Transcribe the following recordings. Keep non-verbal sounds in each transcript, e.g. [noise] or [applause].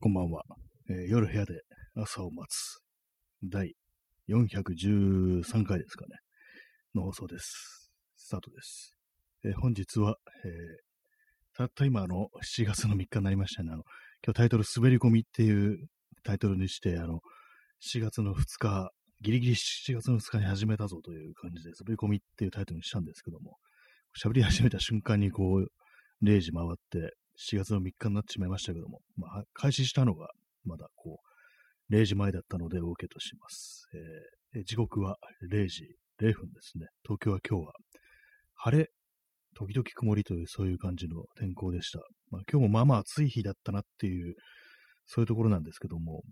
こんばんは、えー夜部屋で朝を待つ第413回ですかね、の放送です。スタートです。えー本日は、えーたった今の7月の3日になりましたね。あの今日タイトル滑り込みっていうタイトルにして、あの7月の2日、ギリギリ7月の2日に始めたぞという感じで滑り込みっていうタイトルにしたんですけども、喋り始めた瞬間にこう0時回って7月の3日になってしまいましたけども、まあ、開始したのがまだこう、0時前だったので OK とします。えー時刻は0時0分ですね。東京は今日は晴れ、時々曇りというそういう感じの天候でした。まあ、今日もまあまあ暑い日だったなっていう、そういうところなんですけども、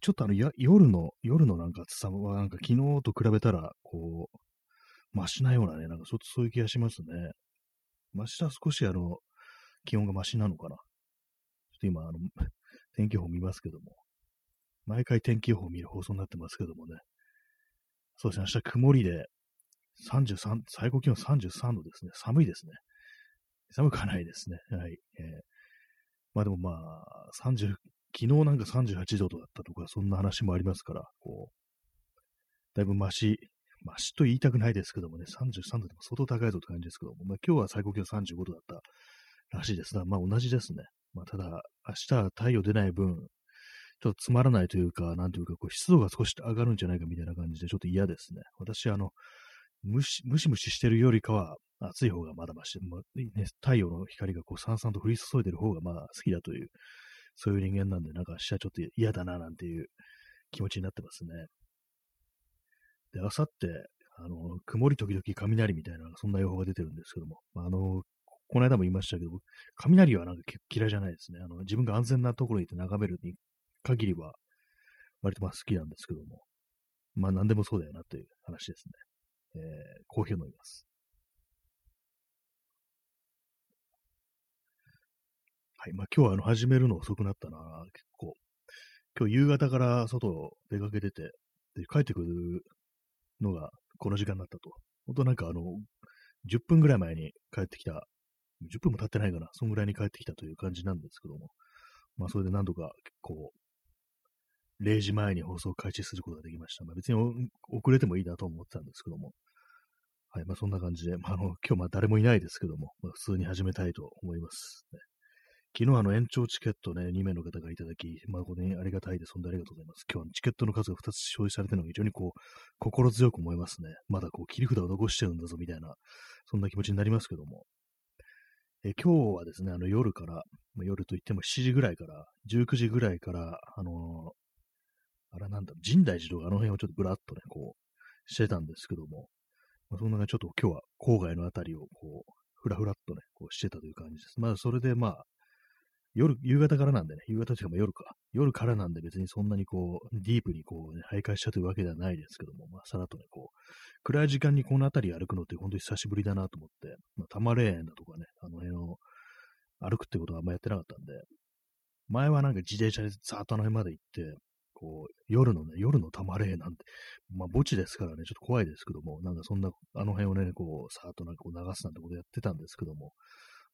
ちょっとあの夜の、夜のなんか暑さはなんか昨日と比べたら、こう、マシなようなね、なんかちょっとそういう気がしますね。マシは少しあの、気温がマシなのかな？ちょっと今、あの、[laughs] 天気予報見ますけども、毎回天気予報見る放送になってますけどもね、そうですね、明日曇りで、33、最高気温33度ですね。寒いですね。寒くはないですね。はい。えーまあでもまあ、30、昨日なんか38度だったとか、そんな話もありますから、こう、だいぶマシ、マシと言いたくないですけどもね、33度でも相当高いぞって感じですけども、まあ今日は最高気温35度だったらしいですが、まあ同じですね。まあただ、明日は太陽出ない分、ちょっとつまらないというか、なんというか、こう湿度が少し上がるんじゃないかみたいな感じで、ちょっと嫌ですね。私、あの、ムシムシムシしてるよりかは、暑い方がまだまし、まあね、太陽の光がこう、さんさんと降り注いでる方がまあ好きだという、そういう人間なんで、なんか明日ちょっと嫌だな、なんていう気持ちになってますね。で、あさって、あの、曇り時々雷みたいな、そんな予報が出てるんですけども、あの、この間も言いましたけど、雷はなんか嫌いじゃないですね。あの、自分が安全なところに行って眺めるに限りは、割とまあ好きなんですけども、まあ何でもそうだよなという話ですね。えー、コーヒーを飲みます。はい。まあ今日はあの始めるの遅くなったな、結構。今日夕方から外出かけてて、で、帰ってくるのがこの時間になったと。本当なんかあの、10分ぐらい前に帰ってきた、10分も経ってないかな、そんぐらいに帰ってきたという感じなんですけども、まあそれで何度かこう、0時前に放送開始することができました。まあ別に遅れてもいいなと思ってたんですけども、はい、まあそんな感じで、まああの、今日まあ誰もいないですけども、まあ、普通に始めたいと思います、ね。昨日あの延長チケットね、2名の方がいただき、誠にありがたいです。本当にありがとうございます。今日はチケットの数が2つ消費されてるのが非常にこう、心強く思いますね。まだこう、切り札を残してるんだぞ、みたいな、そんな気持ちになりますけども。え今日はですね、あの夜から、ま、夜といっても7時ぐらいから、19時ぐらいから、あのーあれなんだ、神大寺とかあの辺をちょっとぶらっとね、こう、してたんですけども、まあ、そんな感じちょっと今日は郊外のあたりをこう、ふらふらっとね、こうしてたという感じです。まあそれでまあ、夜、夕方からなんでね、夕方というかま夜か。夜からなんで別にそんなにこう、ディープにこう、ね、徘徊したというわけではないですけども、まあさらっとね、こう、暗い時間にこの辺り歩くのって本当に久しぶりだなと思って、まあ、多摩霊園だとかね、あの辺を歩くってことはあんまやってなかったんで、前はなんか自転車でざーっとあの辺まで行って、こう、夜のね、夜の多摩霊園なんて、まあ墓地ですからね、ちょっと怖いですけども、なんかそんな、あの辺をね、こう、さーっとなんかこう流すなんてことやってたんですけども、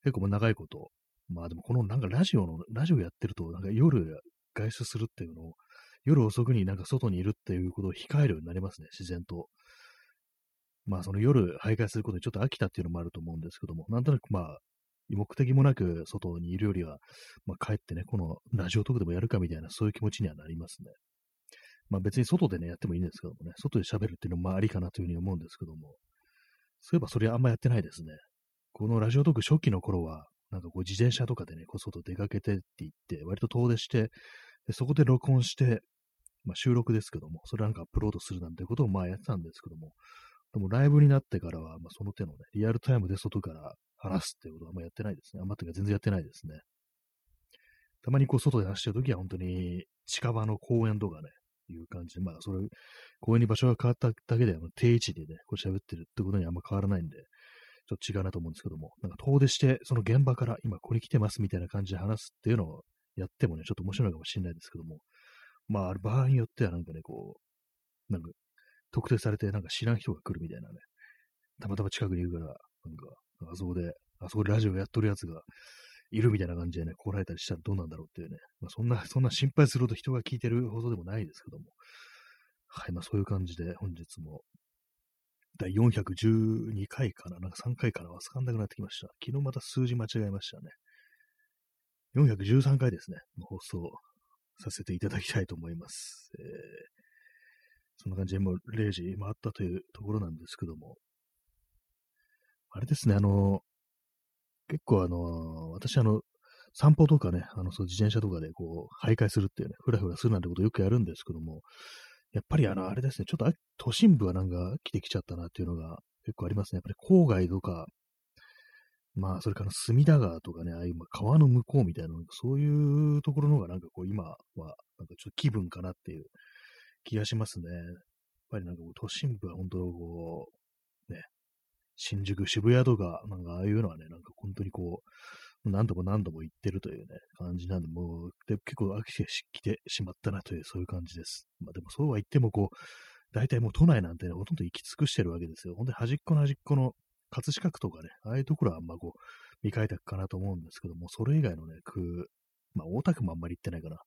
結構もう長いこと、まあでもこのなんかラジオの、ラジオやってると、なんか夜外出するっていうのを、夜遅くになんか外にいるっていうことを控えるようになりますね、自然と。まあその夜徘徊することにちょっと飽きたっていうのもあると思うんですけども、なんとなくまあ、目的もなく外にいるよりは、まあ帰ってね、このラジオトークでもやるかみたいな、そういう気持ちにはなりますね。まあ別に外でね、やってもいいんですけどもね、外で喋るっていうのもまあありかなというふうに思うんですけども、そういえばそれはあんまやってないですね。このラジオトーク初期の頃は、なんかこう自転車とかでね、こう外出かけてって言って、割と遠出して、でそこで録音して、まあ収録ですけども、それなんかアップロードするなんてことをまあやってたんですけども、でもライブになってからは、まあその手のね、リアルタイムで外から話すっていうことはあんまやってないですね。あんまっていうか全然やってないですね。たまにこう外で話してるときは本当に近場の公園とかね、いう感じで、まあそれ、公園に場所が変わっただけで、定位置でね、こう喋ってるってことにあんま変わらないんで、ちょっと違うなと思うんですけども、なんか遠出して、その現場から今ここに来てますみたいな感じで話すっていうのをやってもね、ちょっと面白いかもしれないですけども、まあ、ある場合によってはなんかね、こう、なんか、特定されてなんか知らん人が来るみたいなね、たまたま近くにいるから、なんか、あそこで、あそこでラジオやっとるやつが、いるみたいな感じでね、来られたりしたらどうなんだろうっていうね、まあ、そんな、そんな心配するほど人が聞いてる放送でもないですけども、はい、まあそういう感じで本日も第412回かななんか3回かな忘かんなくなってきました。昨日また数字間違えましたね。413回ですね。放送させていただきたいと思います。えー、そんな感じでもう0時回ったというところなんですけども。あれですね、あの、結構あの、私あの、散歩とかね、あの、そう自転車とかでこう、徘徊するっていうね、ふらふらするなんてことよくやるんですけども、やっぱりあの、あれですね、ちょっと都心部はなんか来てきちゃったなっていうのが結構ありますね。やっぱり郊外とか、まあ、それから隅田川とかね、ああいう川の向こうみたいな、そういうところの方がなんかこう、今は、なんかちょっと気分かなっていう気がしますね。やっぱりなんかこう、都心部は本当こう、ね、新宿、渋谷とか、なんかああいうのはね、なんか本当にこう、何度も何度も行ってるというね、感じなんで、もう、で結構飽きてきてしまったなという、そういう感じです。まあでもそうは言っても、こう、大体もう都内なんてね、ほとんど行き尽くしてるわけですよ。本当に端っこの端っこの葛飾区とかね、ああいうところはあんまこう、未開拓かなと思うんですけども、それ以外のね、区、まあ大田区もあんまり行ってないかな。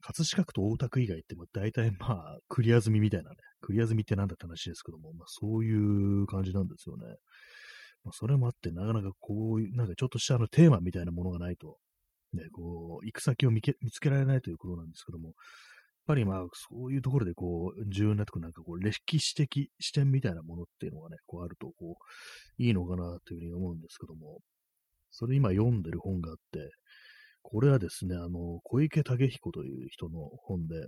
葛飾区と大田区以外っても大体まあクリア済みみたいなね、クリア済みってなんだって話ですけども、まあそういう感じなんですよね。まあ、それもあって、なかなかこういう、なんかちょっとしたあのテーマみたいなものがないと、ね、こう、行く先を見つけられないということなんですけども、やっぱりまあ、そういうところでこう、重要になとこなんかこう、歴史的視点みたいなものっていうのがね、こうあると、こう、いいのかなというふうに思うんですけども、それ今読んでる本があって、これはですね、あの、小池武彦という人の本で、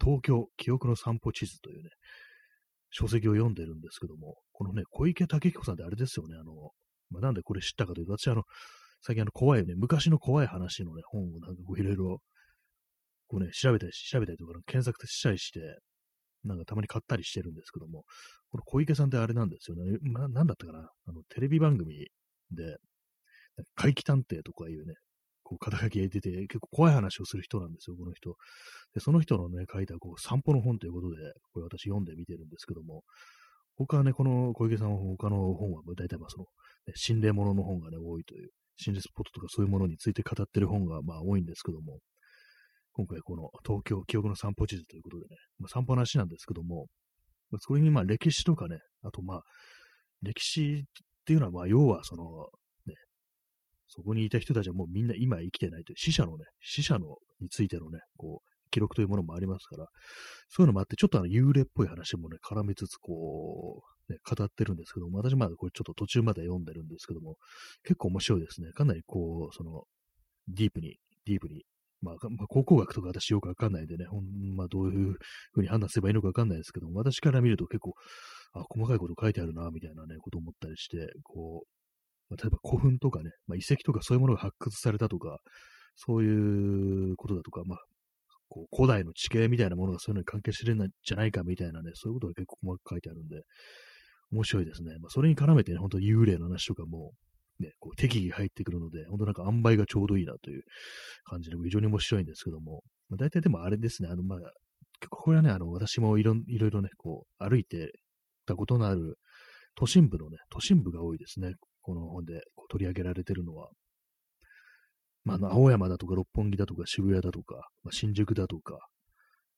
東京記憶の散歩地図というね、書籍を読んでるんですけども、このね、小池武彦さんってあれですよね、あの、まあ、なんでこれ知ったかというと、私あの、最近あの、怖いね、昔の怖い話のね、本をなんかこういろいろ、こうね、調べたり、調べたりとか、検索したりして、なんかたまに買ったりしてるんですけども、この小池さんってあれなんですよね、ななんだったかな、あの、テレビ番組で、怪奇探偵とかいうね、こう、肩書きで出て、結構怖い話をする人なんですよ、この人。で、その人のね、書いた、こう、散歩の本ということで、これ私読んでみてるんですけども、他はね、この小池さんは他の本は、大体まあその、ね、心霊物の本がね、多いという、心霊スポットとかそういうものについて語ってる本がまあ多いんですけども、今回この東京記憶の散歩地図ということでね、まあ、散歩の話なんですけども、まあ、それにまあ歴史とかね、あとまあ、歴史っていうのはまあ要はその、そこにいた人たちはもうみんな今生きてないという、死者のね、死者のについてのね、こう、記録というものもありますから、そういうのもあって、ちょっとあの幽霊っぽい話もね、絡めつつ、こう、ね、語ってるんですけども、私まだこれちょっと途中まで読んでるんですけども、結構面白いですね。かなりこう、その、ディープに、ディープに、まあ、まあ、考古学とか私よくわかんないんでね、ほんまあ、どういうふうに判断すればいいのかわかんないですけども、私から見ると結構、あ、細かいこと書いてあるな、みたいなね、こと思ったりして、こう、まあ、例えば古墳とかね、まあ、遺跡とかそういうものが発掘されたとか、そういうことだとか、まあ、こう古代の地形みたいなものがそういうのに関係してるんじゃないかみたいなね、そういうことが結構細かく書いてあるんで、面白いですね。まあ、それに絡めてね、本当に幽霊の話とかも、ね、こう適宜入ってくるので、本当なんか塩梅がちょうどいいなという感じで、非常に面白いんですけども、まあ、大体でもあれですね、あの、まあ、結構これはね、あの、私もいろいろね、こう、歩いてたことのある都心部のね、都心部が多いですね。この本で取り上げられてるのは。まあ、あの、青山だとか六本木だとか渋谷だとか、まあ、新宿だとか、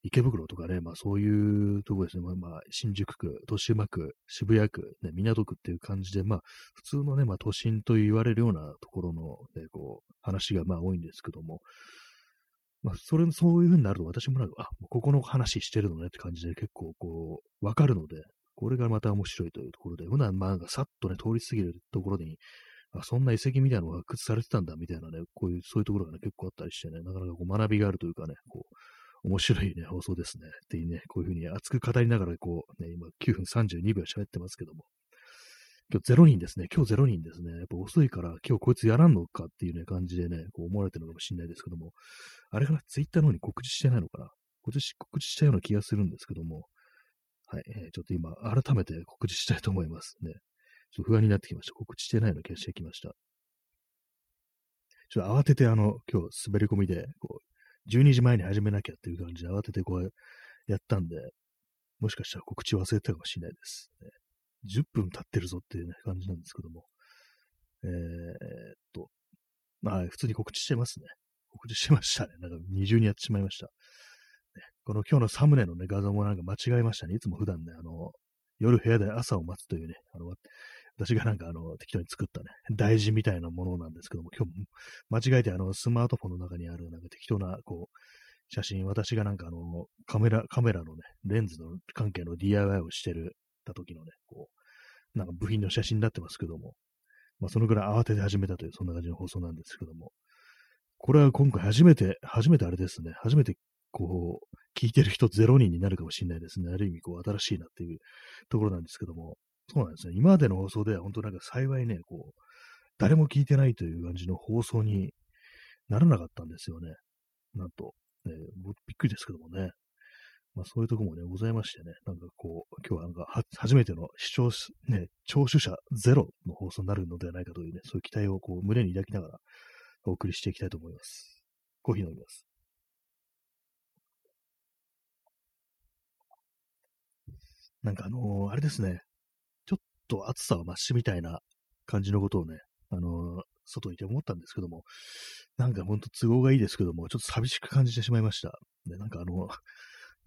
池袋とかね、まあそういうとこですね、まあ、まあ、新宿区、豊島区、渋谷区、ね、港区っていう感じで、まあ普通のね、まあ都心と言われるようなところの、ね、こう、話がまあ多いんですけども、まあそれ、そういう風になると私もなんか、あ、ここの話してるのねって感じで結構こう、わかるので、これがまた面白いというところで、普段まあさっとね、通り過ぎるところに、あ、そんな遺跡みたいなのが発掘されてたんだ、みたいなね、こういう、そういうところがね、結構あったりしてね、なかなかこう学びがあるというかね、こう、面白いね、放送ですね。っていうね、こういうふうに熱く語りながら、こう、ね、今9分32秒喋ってますけども。今日0人ですね。今日0人ですね。やっぱ遅いから今日こいつやらんのかっていうね、感じでね、こう思われてるのかもしれないですけども。あれかな？ツイッターの方に告知してないのかな？告知告知したような気がするんですけども。はい、えー、ちょっと今、改めて告知したいと思いますね。ちょっと不安になってきました。告知してないの気がしてきました。ちょっと慌ててあの、今日滑り込みで、こう、12時前に始めなきゃっていう感じで慌ててこうやったんで、もしかしたら告知忘れたかもしれないです。ね、10分経ってるぞっていうね、感じなんですけども。えー、っと、はい、普通に告知してますね。告知してましたね。なんか二重にやってしまいました。この今日のサムネのね、画像もなんか間違えましたね。いつも普段ね、あの、夜部屋で朝を待つというね、あの、私がなんかあの、適当に作ったね、大事みたいなものなんですけども、今日間違えてあの、スマートフォンの中にあるなんか適当な、こう、写真、私がなんかあの、カメラ、カメラのね、レンズの関係の DIY をしてる、た時のね、こう、なんか部品の写真になってますけども、まあそのぐらい慌てて始めたという、そんな感じの放送なんですけども、これは今回初めて、初めてあれですね、初めてこう、聞いてる人0人になるかもしれないですね。ある意味、こう、新しいなっていうところなんですけども、そうなんですね。今までの放送では本当なんか幸いね、こう、誰も聞いてないという感じの放送にならなかったんですよね。なんと、ね、びっくりですけどもね。まあそういうとこもね、ございましてね、なんかこう、今日はなんか初めての視聴、ね、聴取者ゼロの放送になるのではないかというね、そういう期待をこう胸に抱きながらお送りしていきたいと思います。コーヒー飲みます。なんかあのー、あれですね、ちょっと暑さは増しみたいな感じのことをね、あのー、外にいて思ったんですけども、なんかほんと都合がいいですけども、ちょっと寂しく感じてしまいました。で、なんかあの、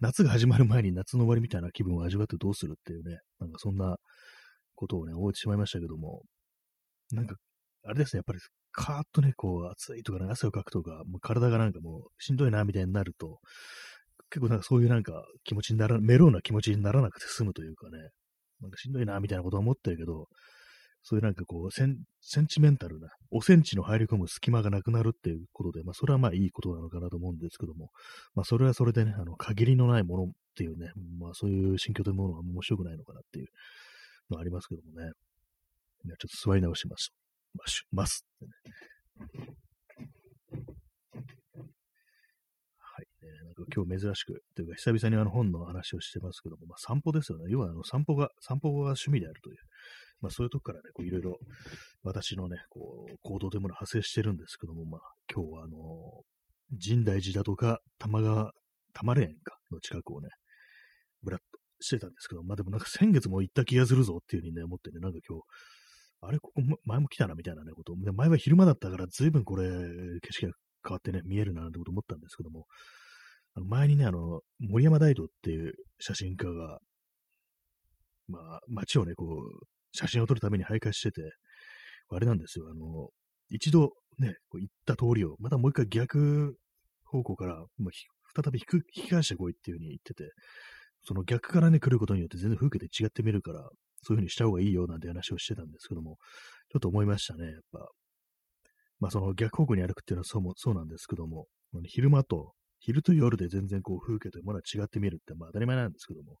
夏が始まる前に夏の終わりみたいな気分を味わってどうするっていうね、なんかそんなことをね、覚えてしまいましたけども、なんか、あれですね、やっぱり、カーッとね、こう、暑いとかね、汗をかくとか、もう体がなんかもう、しんどいな、みたいになると、結構なんかそういうなんか気持ちになら、メローな気持ちにならなくて済むというかね、なんかしんどいな、みたいなことは思ってるけど、そういうなんかこうセン、センチメンタルな、おセンチの入り込む隙間がなくなるっていうことで、まあ、それはまあいいことなのかなと思うんですけども、まあ、それはそれでね、あの、限りのないものっていうね、まあ、そういう心境というものは面白くないのかなっていうのはありますけどもね。ちょっと座り直します。まし、ますってね。今日珍しく、というか久々にあの本の話をしてますけども、まあ、散歩ですよね。要はあの散歩が、散歩が趣味であるという、まあ、そういうとこからね、こういろいろ私のね、こう、行動というものを派生してるんですけども、まあ、今日はあの、深大寺だとか、玉川、玉霊園か、の近くをね、ぶらっとしてたんですけど、まあでもなんか先月も行った気がするぞっていうふうにね、思ってね、なんか今日、あれ、ここ前も来たなみたいなね、こと前は昼間だったから、随分これ、景色が変わってね、見えるなってこと思ったんですけども、前にね、あの、森山大道っていう写真家が、まあ、街をね、こう、写真を撮るために徘徊してて、あれなんですよ、あの、一度ね、こう行った通りを、またもう一回逆方向から、まあ、再び引き返してこいっていう風に言ってて、その逆からね、来ることによって全然風景で違ってみるから、そういう風にした方がいいよなんて話をしてたんですけども、ちょっと思いましたね、やっぱ。まあ、その逆方向に歩くっていうのはそうもそうなんですけども、昼間と昼と夜で全然こう風景というものは違って見るってまあ当たり前なんですけども、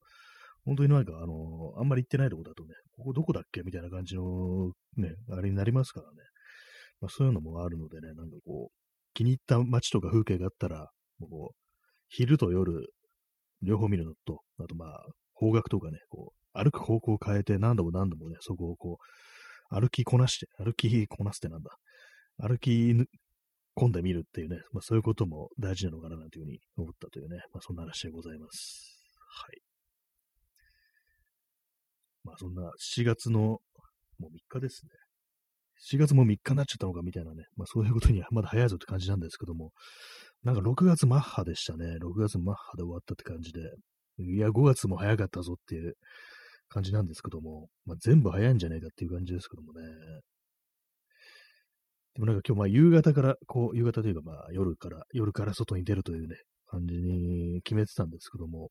本当になんかあの、あんまり行ってないとこだとね、ここどこだっけみたいな感じのね、あれになりますからね。まあそういうのもあるのでね、なんかこう、気に入った街とか風景があったら、もう、昼と夜、両方見るのと、あとまあ、方角とかね、こう、歩く方向を変えて何度も何度もね、そこをこう、歩きこなして、歩きこなすってなんだ。歩き込んでみるっていうね、まあ、そういうことも大事なのかななんていうふうに思ったというね、まあ、そんな話でございます。はい。まあそんな7月のもう3日ですね。7月も3日になっちゃったのかみたいなね、まあそういうことにはまだ早いぞって感じなんですけども、なんか6月マッハでしたね。6月マッハで終わったって感じで、いや、5月も早かったぞっていう感じなんですけども、まあ全部早いんじゃないかっていう感じですけどもね。でもなんか今日まあ夕方から、こう、夕方というかまあ夜から、夜から外に出るというね、感じに決めてたんですけども、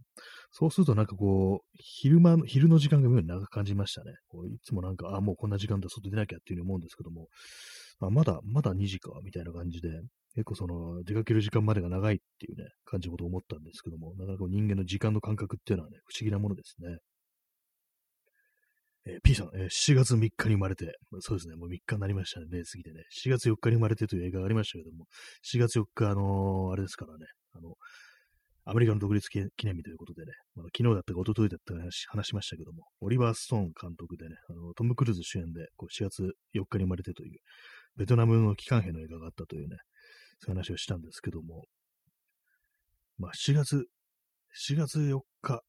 そうするとなんかこう、昼間、昼の時間が妙に長く感じましたね。こういつもなんか、あ、もうこんな時間だ、外出なきゃっていうふうに思うんですけども、まあ、まだ、まだ2時か、みたいな感じで、結構その、出かける時間までが長いっていうね、感じのことを思ったんですけども、なかなか人間の時間の感覚っていうのはね、不思議なものですね。えー、P さん、えー、7月3日に生まれて、そうですね、もう3日になりましたね、過ぎてね。7月4日に生まれてという映画がありましたけども、7月4日、あのー、あれですからね、あの、アメリカの独立記念日ということでね、まだ昨日だったか一昨日だったか話話しましたけども、オリバー・ストーン監督でね、あのトム・クルーズ主演でこう4月4日に生まれてという、ベトナムの帰還兵の映画があったというね、そういう話をしたんですけども、まあ7月、4月4日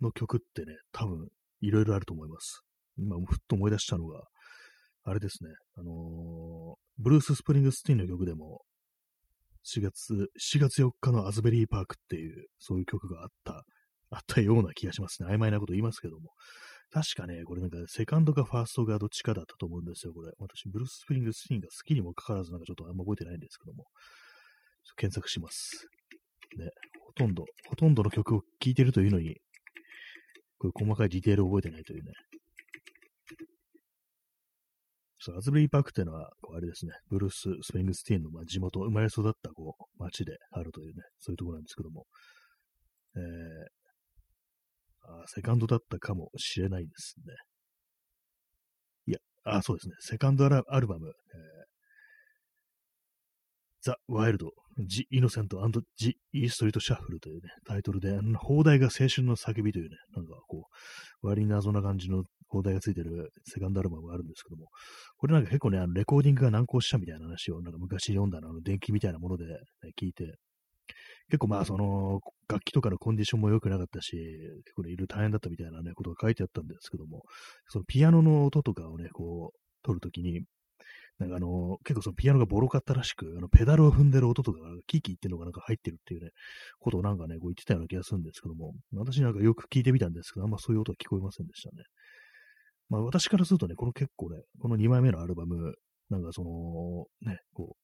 の曲ってね、多分いろいろあると思います。今、ふっと思い出したのが、あれですね、あの、ブルース・スプリングスティーンの曲でも、4月、4月4日のアズベリーパークっていう、そういう曲があった、あったような気がしますね。曖昧なこと言いますけども。確かね、これなんかセカンドかファーストがどっちかだったと思うんですよ、これ。私、ブルース・スプリングスティーンが好きにもかかわらずなんかちょっとあんま覚えてないんですけども。検索します。ね、ほとんど、ほとんどの曲を聴いてるというのに、こういう細かいディテールを覚えてないというね。そう、アズベリーパークっていうのは、こうあれですね、ブルース・スプリングスティーンの、まあ、地元、生まれ育ったこう街であるというね、そういうところなんですけども、えー、あセカンドだったかもしれないですね。いや、あ、そうですね、セカンドアルバム、えー、ザ・ワイルド、ジ・イノセント・ジ・イー・ストリート・シャッフルというね、タイトルで、邦題が青春の叫びというね、なんかこう、割に謎な感じの放題がついてるセカンドアルバムがあるんですけども、これなんか結構ね、あのレコーディングが難航したみたいな話を、なんか昔読んだの、あの電気みたいなもので、ね、聞いて、結構まあその楽器とかのコンディションも良くなかったし、結構ね、いる大変だったみたいなね、ことが書いてあったんですけども、そのピアノの音とかをね、こう、撮るときに、なんかあの、結構そのピアノがボロかったらしく、あの、ペダルを踏んでる音とか、キーキーっていうのがなんか入ってるっていうね、ことをなんかね、こう言ってたような気がするんですけども、私なんかよく聞いてみたんですけど、あんまそういう音は聞こえませんでしたね。まあ私からするとね、この結構ね、この2枚目のアルバム、なんかその、ね、こう、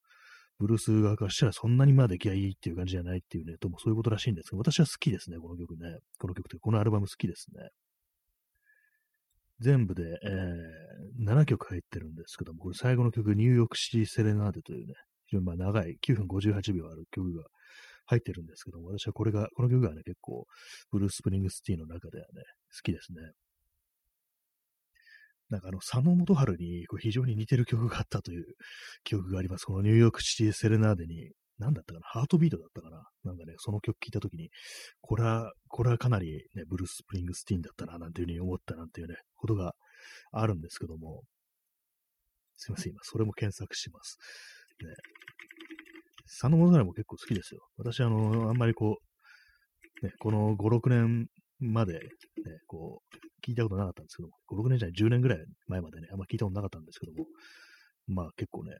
ブルース側からしたらそんなにまあ出来がいいっていう感じじゃないっていうね、ともそういうことらしいんですけど、私は好きですね、この曲ね。この曲って、このアルバム好きですね。全部で、えー、7曲入ってるんですけども、これ最後の曲、ニューヨークシティセレナーデというね、非常にまあ長い9分58秒ある曲が入ってるんですけども、私はこれが、この曲がね、結構、ブルース・スプリングスティーンの中ではね、好きですね。なんかあの、佐野元春にこう非常に似てる曲があったという記憶があります。このニューヨークシティセレナーデになんだったかな？ハートビートだったかな？なんかね、その曲聴いたときに、これは、これはかなりね、ブルース・スプリングスティーンだったな、なんていうふうに思ったなんていうね、ことがあるんですけども、すいません、今、それも検索します。ね、佐野元春も結構好きですよ。私、あの、あんまりこう、ね、この5、6年まで、ね、こう、聞いたことなかったんですけども、5、6年じゃない、10年ぐらい前までね、あんま聞いたことなかったんですけども、まあ結構ね、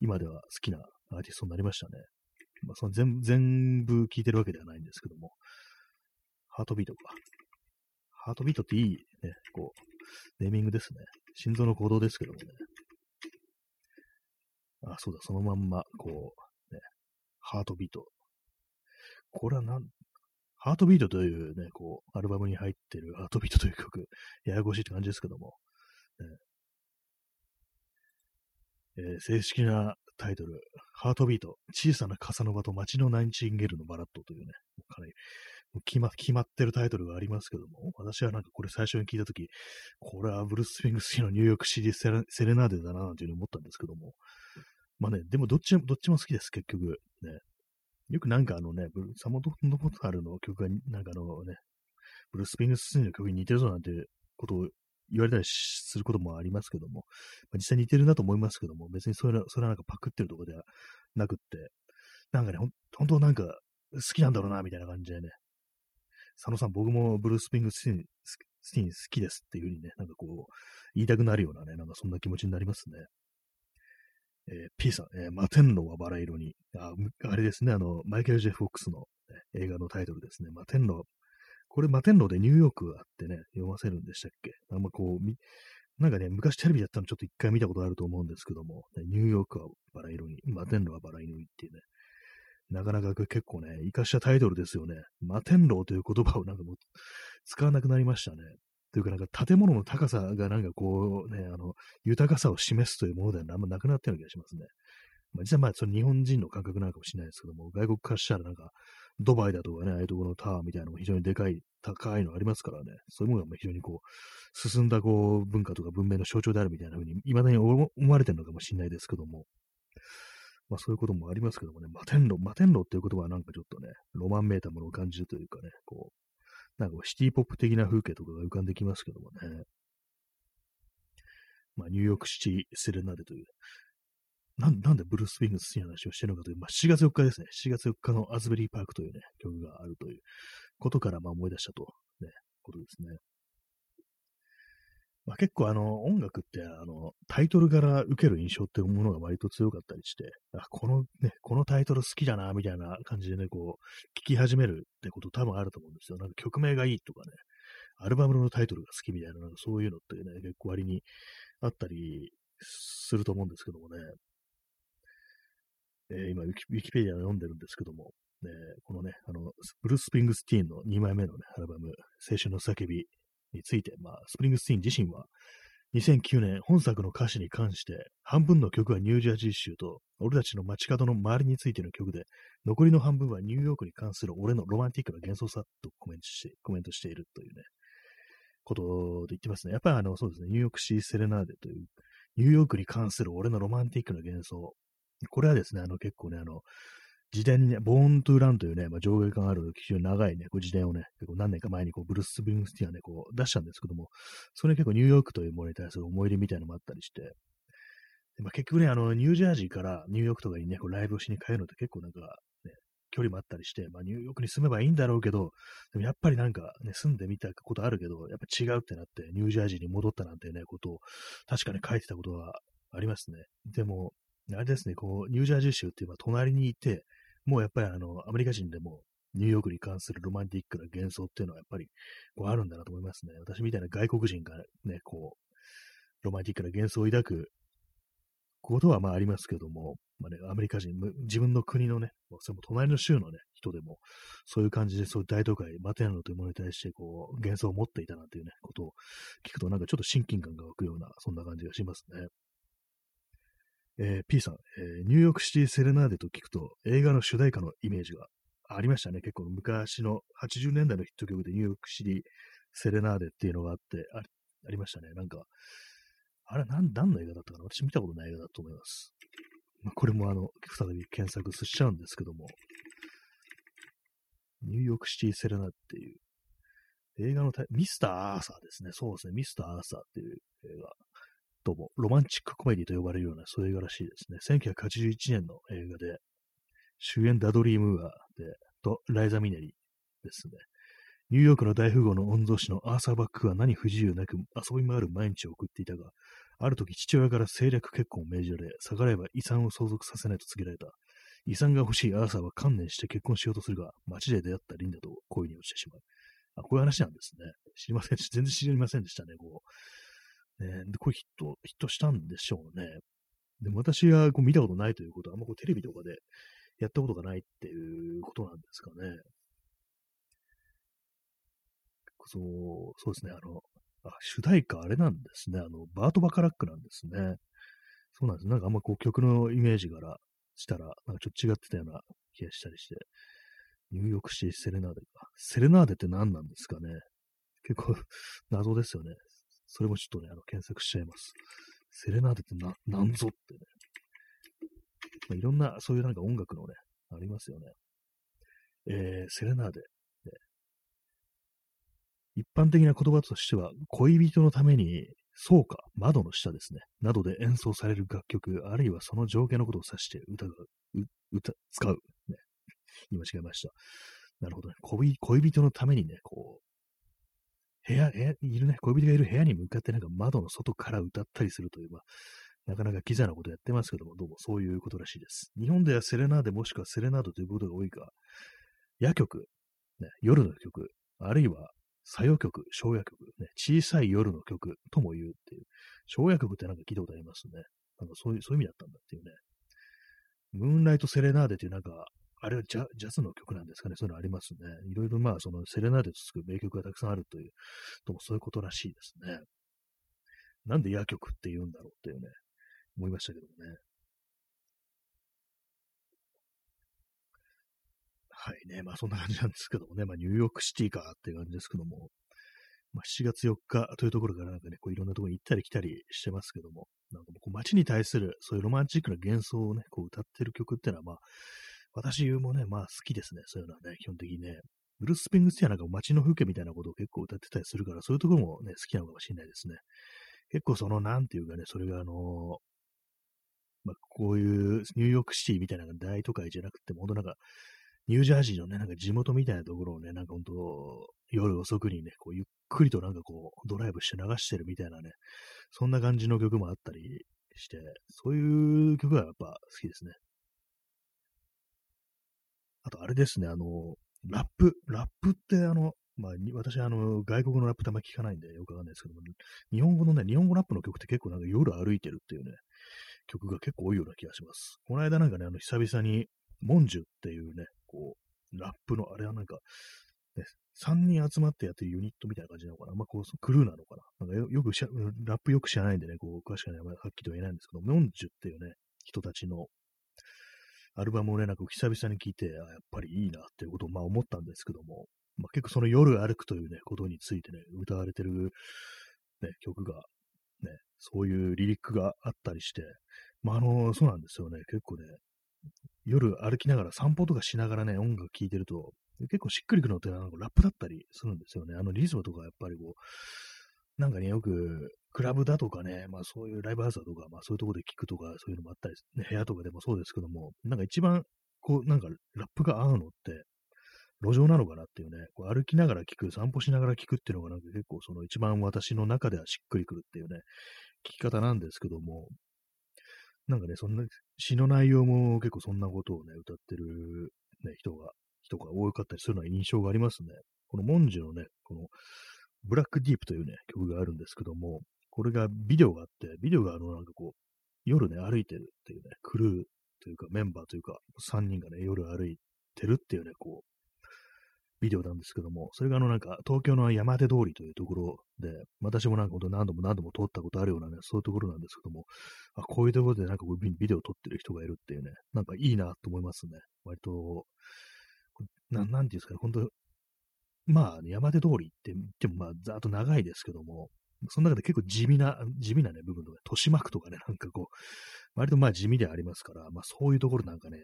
今では好きなアーティストになりましたね。まあ、その全全部聴いてるわけではないんですけども、ハートビートか。ハートビートっていいね、こう、ネーミングですね。心臓の行動ですけどもね。あ、そうだ、そのまんま、こう、ね、ハートビート。これはなん、ハートビートというね、こう、アルバムに入ってるハートビートという曲、ややこしいって感じですけども、ねえー、正式なタイトル、ハートビート、小さなカサノバと街のナインチンゲルのバラッドというね、かなり決ま決まってるタイトルがありますけども、私はなんかこれ最初に聞いたとき、これはブルース・フィングスのニューヨークシリーセレセレナーデだななんていうふうに思ったんですけども、まあね、でもどっちも、どっちも好きです、結局。ね。よくなんかあのね、サモトのことあるの？曲が、なんかあのね、ブルース・フィングスの曲に似てるぞなんてことを言われたりすることもありますけども、まあ、実際似てるなと思いますけども、別にそれは、それはなんかパクってるとこではなくって、なんかね、本当なんか好きなんだろうな、みたいな感じでね、佐野さん、僕もブルース・ピングスティンスティン好きですっていうふうにね、なんかこう、言いたくなるようなね、なんかそんな気持ちになりますね。えー、P さん、えー、マテンロはバラ色に。ああれですね、あの、マイケル・ジェフ・フォックスの、ね、映画のタイトルですね。マテンロこれ、摩天楼でニューヨークあってね、読ませるんでしたっけ？あんまこう、なんかね、昔テレビやったのちょっと一回見たことあると思うんですけども、ニューヨークはバラ色に、摩天楼はバラ色にっていうね、なかなか結構ね、活かしたタイトルですよね。摩天楼という言葉をなんかもう使わなくなりましたね。というかなんか建物の高さがなんかこうね、あの、豊かさを示すというものではあんまなくなったような気がしますね。まあ、実はまあ、その日本人の感覚なのかもしれないですけども、外国からしたらなんか、ドバイだとかね、ああいうところのタワーみたいなのも非常にでかい、高いのありますからね、そういうものが非常にこう、進んだこう、文化とか文明の象徴であるみたいな風に、未だに思われてるのかもしれないですけども、まあそういうこともありますけどもね、摩天楼、摩天楼っていう言葉はなんかちょっとね、ロマンめいたものを感じるというかね、こう、なんかシティポップ的な風景とかが浮かんできますけどもね、まあニューヨークシティセレナデという、なんなんでブルース・ウィングス好きな話をしてるのかという、まあ、4月4日ですね。4月4日のアズベリーパークというね、曲があるということから、まあ思い出したと、ね、ことですね。まあ、結構あの、音楽ってあの、タイトルから受ける印象っていうものが割と強かったりして、あ、このね、このタイトル好きだな、みたいな感じでね、こう、聞き始めるってこと多分あると思うんですよ。なんか曲名がいいとかね、アルバムのタイトルが好きみたいな、なんかそういうのってね、結構割にあったりすると思うんですけどもね。えー、今ウィキペディアを読んでるんですけども、ね、このね、あの、ブルース・スプリングスティーンの2枚目のね、アルバム、青春の叫びについて、まあ、スプリングスティーン自身は、2009年、本作の歌詞に関して、半分の曲はニュージャージー州と、俺たちの街角の周りについての曲で、残りの半分はニューヨークに関する俺のロマンティックな幻想さとコメントして、コメントしているというね、ことで言ってますね。やっぱりあの、そうですね、ニューヨークシー・セレナーデという、ニューヨークに関する俺のロマンティックな幻想。これはですね、あの結構ね、あの、自伝にね、ボーントゥーランというね、まあ、上下感ある非常に長いね、こう自伝をね、結構何年か前にこうブルース・ブリングスティアね、こう出したんですけども、それ結構ニューヨークというものに対する思い入れみたいなのもあったりして、まあ、結局ね、あの、ニュージャージーからニューヨークとかにね、こうライブをしに帰るのって結構なんか、ね、距離もあったりして、まあ、ニューヨークに住めばいいんだろうけど、でもやっぱりなんかね、住んでみたことあるけど、やっぱ違うってなって、ニュージャージーに戻ったなんてね、ことを確かに書いてたことはありますね。でも、あれですね、こう、ニュージャージー州っていうのは隣にいて、もうやっぱりあの、アメリカ人でも、ニューヨークに関するロマンティックな幻想っていうのはやっぱりこうあるんだなと思いますね。私みたいな外国人がね、こう、ロマンティックな幻想を抱くことはまあありますけども、まあね、アメリカ人、自分の国のね、それも隣の州のね、人でも、そういう感じで、そういう大都会、マテナノというものに対して、こう、幻想を持っていたなんていうね、ことを聞くと、なんかちょっと親近感が湧くような、そんな感じがしますね。えー、P さん、えー、ニューヨークシティセレナーデと聞くと、映画の主題歌のイメージがありましたね。結構昔の80年代のヒット曲でニューヨークシティセレナーデっていうのがあってあ、ありましたね。なんか、あれ、なん、何の映画だったかな？私見たことない映画だと思います。まあ、これもあの、再び検索しちゃうんですけども、ニューヨークシティセレナーデっていう映画のタイミスター・アーサーですね。そうですね。ミスター・アーサーっていう映画。とも、ロマンチックコメディと呼ばれるような、そういう映画らしいですね。1981年の映画で、主演ダドリー・ムーアで、とライザ・ミネリですね。ニューヨークの大富豪の御曹司のアーサー・バックは何不自由なく遊び回る毎日を送っていたが、ある時父親から政略結婚を命じられ、逆らえば遺産を相続させないと告げられた。遺産が欲しいアーサーは観念して結婚しようとするが、街で出会ったリンダと恋に落ちてしまう。あ、こういう話なんですね。知りません。全然知りませんでしたね、こう。ね、で、これヒット、ヒットしたんでしょうね。でも私がこう見たことないということは、あんまこうテレビとかでやったことがないっていうことなんですかね。そう、そうですね、あの、あ、主題歌あれなんですね。あの、バート・バカラックなんですね。そうなんです。なんかあんまこう曲のイメージからしたら、なんかちょっと違ってたような気がしたりして。ニューヨークシーセレナーデか。セレナーデって何なんですかね。結構 [laughs] 謎ですよね。それもちょっとね、あの、検索しちゃいます。セレナーデってな、なんぞってね。まあ、いろんな、そういうなんか音楽のね、ありますよね。えー、セレナーデ、ね。一般的な言葉としては、恋人のために、そうか、窓の下ですね。などで演奏される楽曲、あるいはその情景のことを指して歌が、歌、使う。ね。言い間違えました。なるほどね。恋人のためにね、こう、部屋、部屋いるね、恋人がいる部屋に向かってなんか窓の外から歌ったりするという、まあ、なかなかキザなことやってますけども、どうもそういうことらしいです。日本ではセレナーデもしくはセレナードということが多いが、夜曲、ね、夜の曲、あるいは作用曲、小夜曲、ね、小さい夜の曲とも言うっていう、小夜曲ってなんか聞いたことありますね。なんかそういう、そういう意味だったんだっていうね。ムーンライトセレナーデっていうなんか、あれはジャジャズの曲なんですかね。そういうのありますね。いろいろまあ、そのセレナーデつく名曲がたくさんあるという、ともそういうことらしいですね。なんで野曲って言うんだろうっていうね、思いましたけどもね。はいね。まあそんな感じなんですけどもね。まあニューヨークシティかっていう感じですけども。まあ7月4日というところからなんかね、こういろんなところに行ったり来たりしてますけども、なんかもう街に対するそういうロマンチックな幻想をね、こう歌ってる曲っていうのはまあ、私もね、まあ好きですね。そういうのはね、基本的にね。ブルース・スピングスティアなんか街の風景みたいなことを結構歌ってたりするから、そういうところもね、好きなのかもしれないですね。結構その、なんていうかね、それがあのまあ、こういうニューヨークシティみたいな大都会じゃなくても、ほんとなんか、ニュージャージーのね、なんか地元みたいなところをね、なんかほんと、夜遅くにね、こうゆっくりとなんかこう、ドライブして流してるみたいなね、そんな感じの曲もあったりして、そういう曲がやっぱ好きですね。あと、あれですね、あの、ラップ、ラップってあの、まあ、私、あの、外国のラップってあんま聞かないんでよくわかんないですけども、日本語のね、日本語ラップの曲って結構なんか夜歩いてるっていうね、曲が結構多いような気がします。この間なんかね、あの、久々に、モンジュっていうね、こう、ラップの、あれはなんか、ね、3人集まってやってるユニットみたいな感じなのかな。まあ、こう、クルーなのかな。なんかよく、ラップよく知らないんでね、こう、詳しくはっきりとは言えないんですけど、モンジュっていうね、人たちのアルバムをね、なんか久々に聴いて、やっぱりいいなっていうことをまあ思ったんですけども、まあ、結構その夜歩くというね、ことについてね、歌われてる、ね、曲が、ね、そういうリリックがあったりして、まあ、あの、そうなんですよね、結構ね、夜歩きながら散歩とかしながらね、音楽聴いてると、結構しっくりくるのってなんかラップだったりするんですよね。あのリズムとかやっぱりこう、なんかね、よくクラブだとかね、まあそういうライブハウスだとか、まあそういうところで聞くとか、そういうのもあったり、ね、部屋とかでもそうですけども、なんか一番、こう、なんかラップが合うのって、路上なのかなっていうね、こう歩きながら聞く、散歩しながら聞くっていうのがなんか結構その一番私の中ではしっくりくるっていうね、聞き方なんですけども、なんかね、そんな、詩の内容も結構そんなことをね、歌ってる、ね、人が、人が多かったりするような印象がありますね。このモンジュのね、この、ブラックディープというね、曲があるんですけども、これがビデオがあって、ビデオがあの、なんかこう、夜ね、歩いてるっていうね、クルーというかメンバーというか、3人がね、夜歩いてるっていうね、こう、ビデオなんですけども、それがあのなんか、東京の山手通りというところで、私もなんか本当何度も何度も通ったことあるようなね、そういうところなんですけども、あこういうところでなんかビデオ撮ってる人がいるっていうね、なんかいいなと思いますね。割と、ななんていうんですかね、本当まあ、山手通りって言ってもまあ、ざっと長いですけども、その中で結構地味な、地味なね、部分とか、豊島区とかね、なんかこう、割とまあ地味でありますから、まあそういうところなんかね、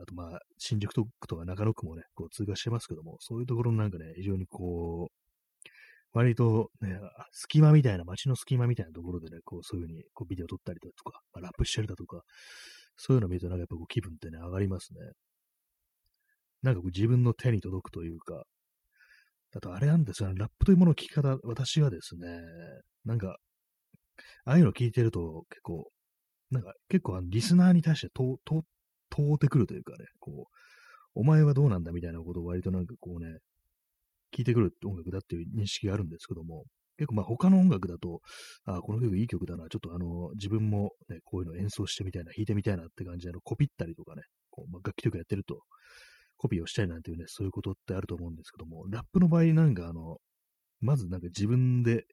あとまあ、新宿区とか中野区もね、こう通過してますけども、そういうところなんかね、非常にこう、割とね、隙間みたいな、街の隙間みたいなところでね、こう、そういうふうにこうビデオ撮ったりだとか、まあ、ラップしてるだとか、そういうの見るとなんかやっぱこう気分ってね、上がりますね。なんかこう自分の手に届くというか、あとあれなんですよね、ラップというものの聞き方、私はですね、なんか、ああいうの聞いてると結構、なんか結構リスナーに対して通ってくるというかね、こう、お前はどうなんだみたいなことを割となんかこうね、聞いてくる音楽だっていう認識があるんですけども、結構まあ他の音楽だと、あこの曲いい曲だな、ちょっとあの、自分もね、こういうの演奏してみたいな、弾いてみたいなって感じで、あの、コピったりとかね、こうまあ、楽器とかやってると、コピーをしたいなんていうね、そういうことってあると思うんですけども、ラップの場合なんかあの、まずなんか自分で、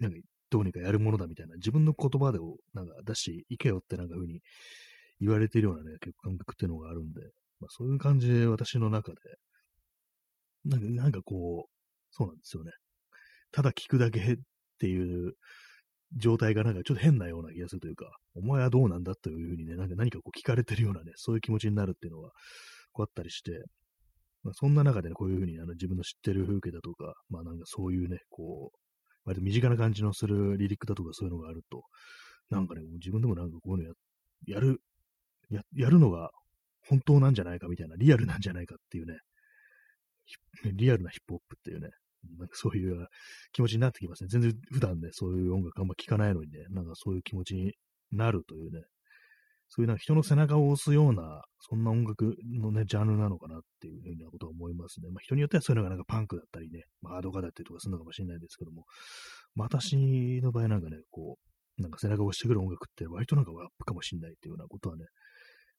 なんかどうにかやるものだみたいな、自分の言葉でをなんか出していけよってなんか風に言われてるようなね、結構感覚っていうのがあるんで、まあそういう感じで私の中で、なんかなんかこう、そうなんですよね。ただ聞くだけっていう状態がなんかちょっと変なような気がするというか、お前はどうなんだというふうにね、なんか何かこう聞かれてるようなね、そういう気持ちになるっていうのは、こうあったりして、まあ、そんな中でね、こういうふうにあの自分の知ってる風景だとか、まあなんかそういうね、こう、割と身近な感じのするリリックだとかそういうのがあると、なんかね、自分でもなんかこういうのややるや、やるのが本当なんじゃないかみたいな、リアルなんじゃないかっていうね、リアルなヒップホップっていうね、なんかそういう気持ちになってきますね。全然普段ね、そういう音楽あんま聴かないのにね、なんかそういう気持ちになるというね、そういうなんか人の背中を押すような、そんな音楽のね、ジャンルなのかなっていうふうなことは思いますね。まあ人によってはそういうのがなんかパンクだったりね、まあハードカだったりとかするのかもしれないですけども、まあ、私の場合なんかね、こう、なんか背中を押してくる音楽って割となんかラップかもしれないっていうようなことはね、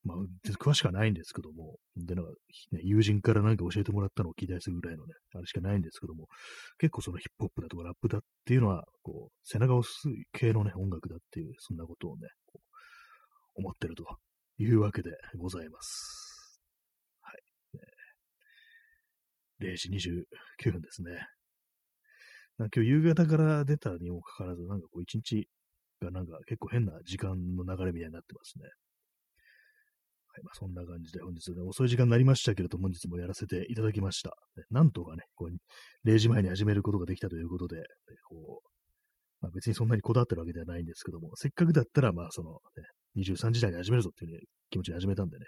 まあ、詳しくはないんですけども、で、なんか、ね、友人から何か教えてもらったのを聞いたりするぐらいのね、あれしかないんですけども、結構そのヒップホップだとかラップだっていうのは、こう、背中を押す系のね、音楽だっていう、そんなことをね、思ってるというわけでございます。はい。0時29分ですね。今日夕方から出たにもかかわらず、なんかこう一日がなんか結構変な時間の流れみたいになってますね。はい。まあ、そんな感じで本日ね、遅い時間になりましたけれども、本日もやらせていただきました。なんとかね、こう0時前に始めることができたということで、こう、まあ、別にそんなにこだわってるわけではないんですけども、せっかくだったら、まあ、その、ね、23時台に始めるぞっていう、ね、気持ちで始めたんでね、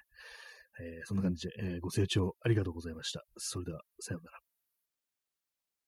えーそんな感じで、えーご清聴ありがとうございました。それでは、さようなら。